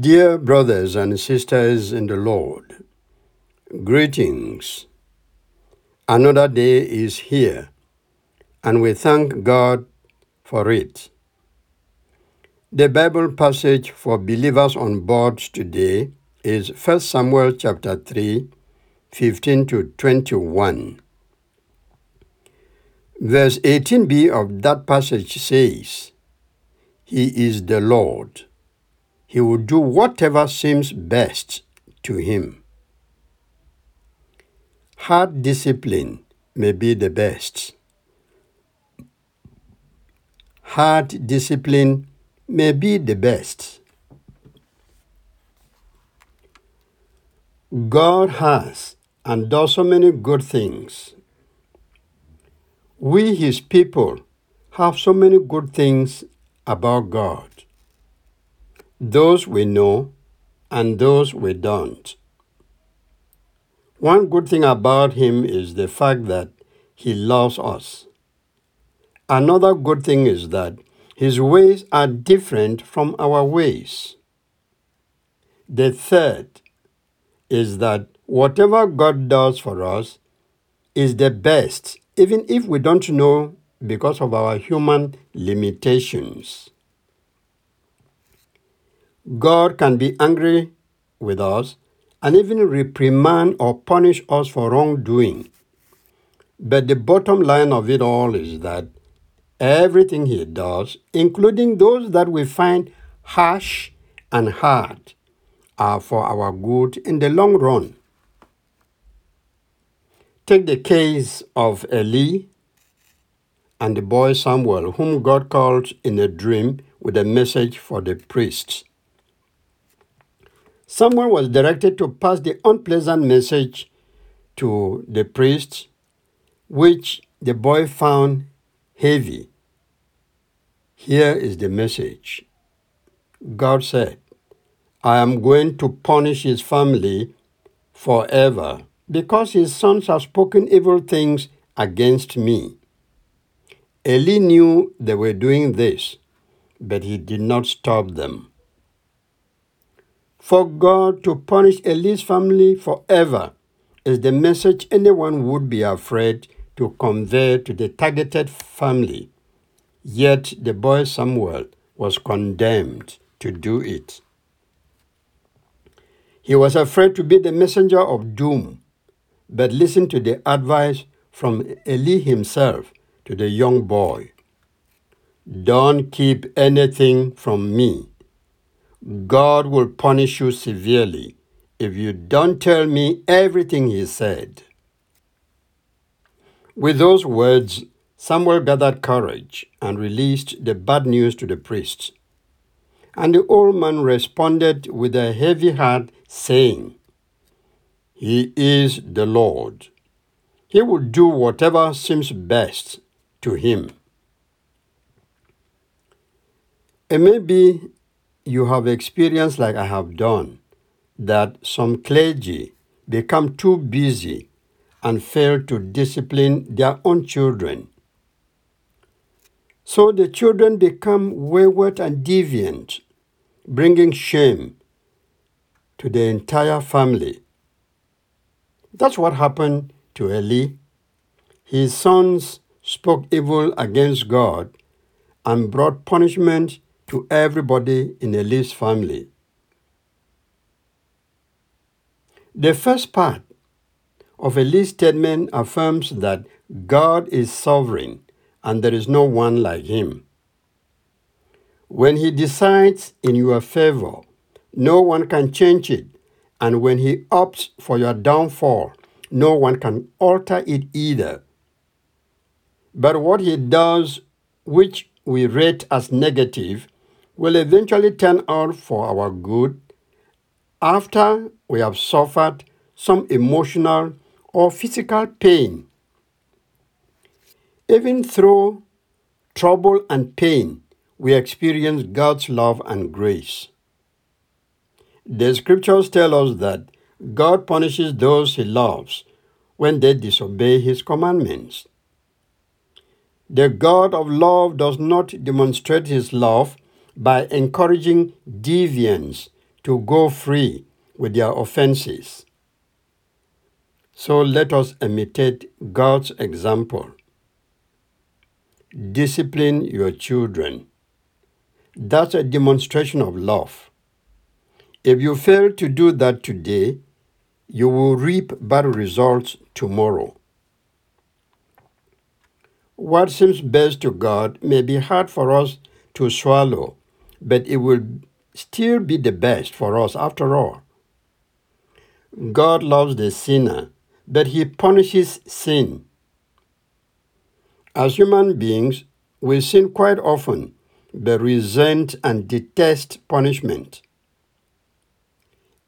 Dear brothers and sisters in the Lord, greetings. Another day is here, and we thank God for it. The Bible passage for believers on board today is 1 Samuel chapter 3, 15 to 21. Verse 18b of that passage says, He is the Lord he will do whatever seems best to him. Hard discipline may be the best. Hard discipline may be the best. God has and does so many good things. We, His people, have so many good things about God those we know and those we don't. One good thing about him is the fact that he loves us. Another good thing is that his ways are different from our ways. The third is that whatever God does for us is the best, even if we don't know because of our human limitations. God can be angry with us and even reprimand or punish us for wrongdoing. But the bottom line of it all is that everything He does, including those that we find harsh and hard, are for our good in the long run. Take the case of Eli and the boy Samuel, whom God called in a dream with a message for the priests. Someone was directed to pass the unpleasant message to the priest, which the boy found heavy. Here is the message God said, I am going to punish his family forever because his sons have spoken evil things against me. Eli knew they were doing this, but he did not stop them for God to punish Eli's family forever is the message anyone would be afraid to convey to the targeted family. Yet the boy Samuel was condemned to do it. He was afraid to be the messenger of doom, but listened to the advice from Eli himself to the young boy. Don't keep anything from me. God will punish you severely if you don't tell me everything he said. With those words, Samuel gathered courage and released the bad news to the priest. And the old man responded with a heavy heart, saying, He is the Lord. He will do whatever seems best to him. It may be you have experienced, like I have done, that some clergy become too busy and fail to discipline their own children. So the children become wayward and deviant, bringing shame to the entire family. That's what happened to Eli. His sons spoke evil against God and brought punishment to everybody in Eli's family. The first part of Eli's statement affirms that God is sovereign and there is no one like him. When he decides in your favor, no one can change it, and when he opts for your downfall, no one can alter it either. But what he does, which we rate as negative, will eventually turn out for our good after we have suffered some emotional or physical pain. Even through trouble and pain, we experience God's love and grace. The scriptures tell us that God punishes those he loves when they disobey his commandments. The God of love does not demonstrate his love by encouraging deviants to go free with their offenses. So let us imitate God's example. Discipline your children. That's a demonstration of love. If you fail to do that today, you will reap bad results tomorrow. What seems best to God may be hard for us to swallow, but it will still be the best for us after all. God loves the sinner, but he punishes sin. As human beings, we sin quite often, but resent and detest punishment.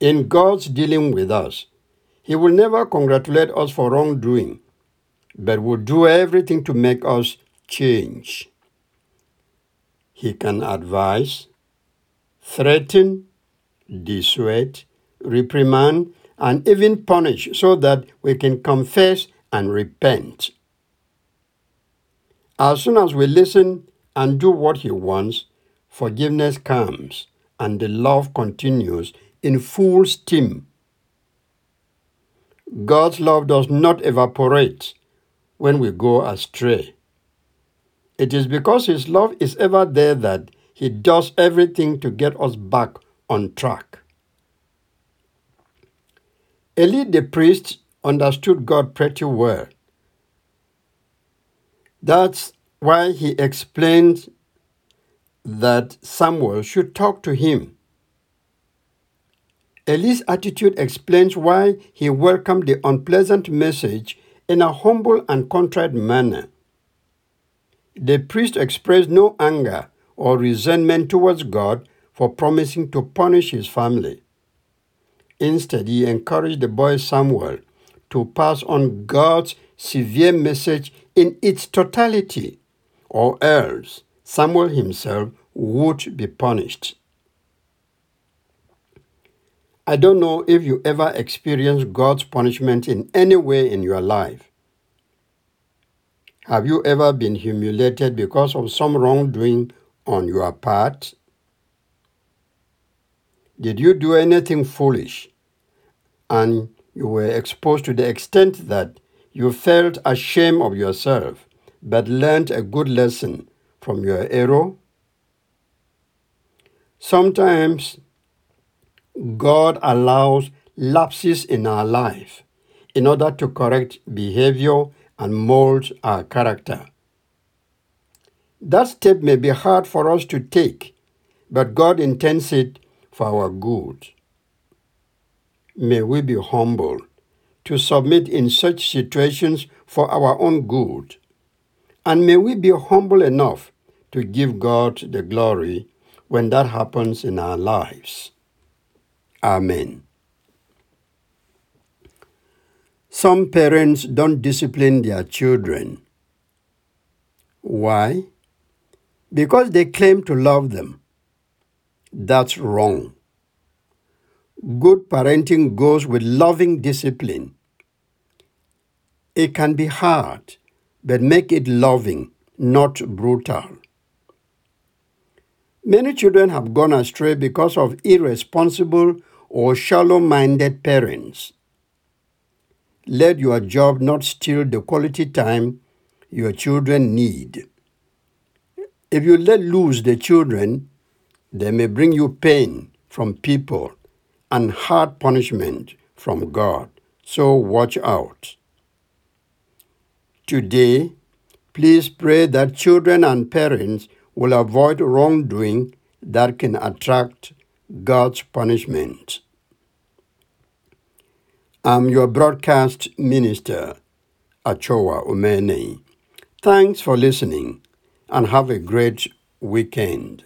In God's dealing with us, He will never congratulate us for wrongdoing, but will do everything to make us change. He can advise, threaten, dissuade, reprimand, and even punish so that we can confess and repent. As soon as we listen and do what He wants, forgiveness comes and the love continues in full steam. God's love does not evaporate when we go astray. It is because His love is ever there that He does everything to get us back on track. Eli the priest understood God pretty well. That's why he explained that Samuel should talk to him. Eli's attitude explains why he welcomed the unpleasant message in a humble and contrite manner. The priest expressed no anger or resentment towards God for promising to punish his family. Instead, he encouraged the boy Samuel to pass on God's severe message in its totality, or else Samuel himself would be punished. I don't know if you ever experienced God's punishment in any way in your life. Have you ever been humiliated because of some wrongdoing on your part? Did you do anything foolish and you were exposed to the extent that you felt ashamed of yourself but learned a good lesson from your error? Sometimes God allows lapses in our life in order to correct behavior and mold our character. That step may be hard for us to take, but God intends it for our good. May we be humble to submit in such situations for our own good. And may we be humble enough to give God the glory when that happens in our lives. Amen. Some parents don't discipline their children. Why? Because they claim to love them. That's wrong. Good parenting goes with loving discipline. It can be hard, but make it loving, not brutal. Many children have gone astray because of irresponsible or shallow minded parents. Let your job not steal the quality time your children need. If you let loose the children, they may bring you pain from people and hard punishment from God. So watch out. Today, please pray that children and parents will avoid wrongdoing that can attract God's punishment. I'm your broadcast minister, Achoa Umene. Thanks for listening and have a great weekend.